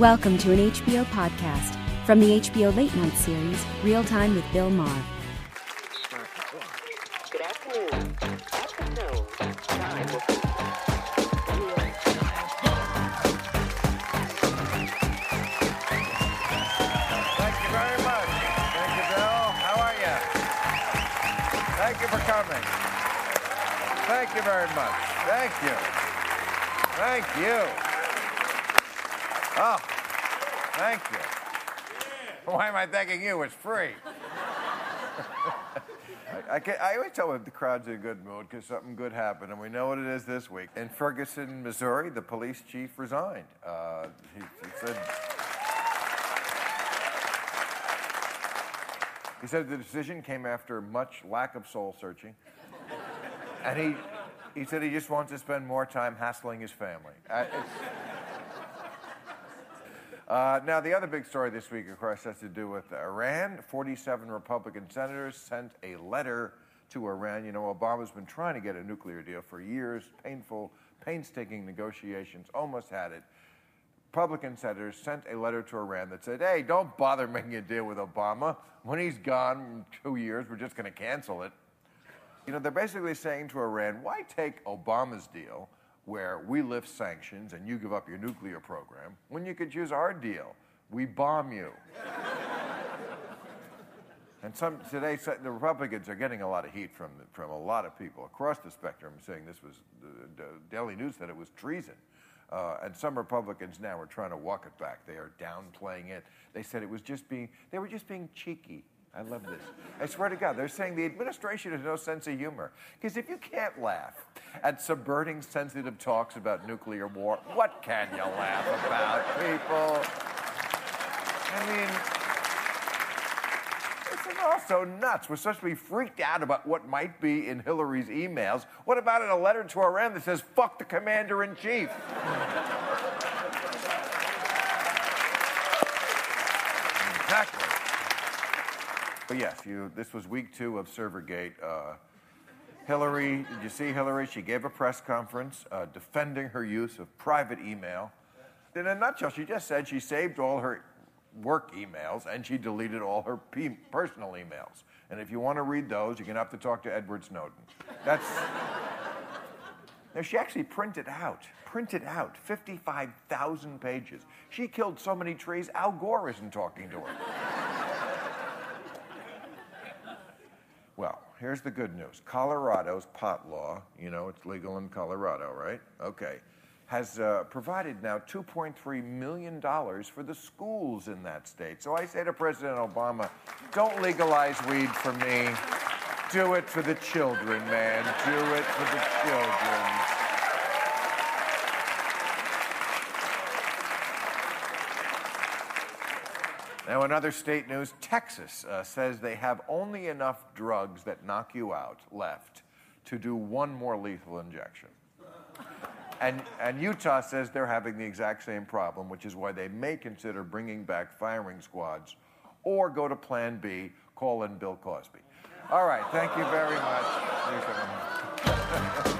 Welcome to an HBO podcast from the HBO Late Night series, Real Time with Bill Maher. Good afternoon. At the tone, time will be Thank you very much. Thank you, Bill. How are you? Thank you for coming. Thank you very much. Thank you. Thank you. Oh, thank you. Why am I thanking you? It's free. I, I, I always tell when the crowd's in a good mood because something good happened, and we know what it is this week. In Ferguson, Missouri, the police chief resigned. Uh, he, he said. He said the decision came after much lack of soul searching. And he, he said he just wants to spend more time hassling his family. Uh, now, the other big story this week, of course, has to do with Iran. 47 Republican senators sent a letter to Iran. You know, Obama's been trying to get a nuclear deal for years, painful, painstaking negotiations, almost had it. Republican senators sent a letter to Iran that said, hey, don't bother making a deal with Obama. When he's gone two years, we're just going to cancel it. You know, they're basically saying to Iran, why take Obama's deal where we lift sanctions and you give up your nuclear program when you could use our deal? We bomb you. and some today, the Republicans are getting a lot of heat from, from a lot of people across the spectrum saying this was, the, the Daily News said it was treason. Uh, and some Republicans now are trying to walk it back. They are downplaying it. They said it was just being, they were just being cheeky. I love this. I swear to God, they're saying the administration has no sense of humor. Because if you can't laugh at subverting sensitive talks about nuclear war, what can you laugh about, people? I mean, this is also nuts. We're supposed to be freaked out about what might be in Hillary's emails. What about in a letter to Iran that says, fuck the commander in chief? exactly. But yes, you, this was week two of Servergate. Uh, Hillary, did you see Hillary? She gave a press conference uh, defending her use of private email. In a nutshell, she just said she saved all her work emails and she deleted all her pe- personal emails. And if you want to read those, you're going to have to talk to Edward Snowden. That's. now, she actually printed out, printed out 55,000 pages. She killed so many trees, Al Gore isn't talking to her. Here's the good news. Colorado's pot law, you know, it's legal in Colorado, right? Okay. Has uh, provided now $2.3 million for the schools in that state. So I say to President Obama, don't legalize weed for me. Do it for the children, man. Do it for the children. Now, in other state news, Texas uh, says they have only enough drugs that knock you out left to do one more lethal injection. And, and Utah says they're having the exact same problem, which is why they may consider bringing back firing squads or go to Plan B, call in Bill Cosby. All right, thank you very much.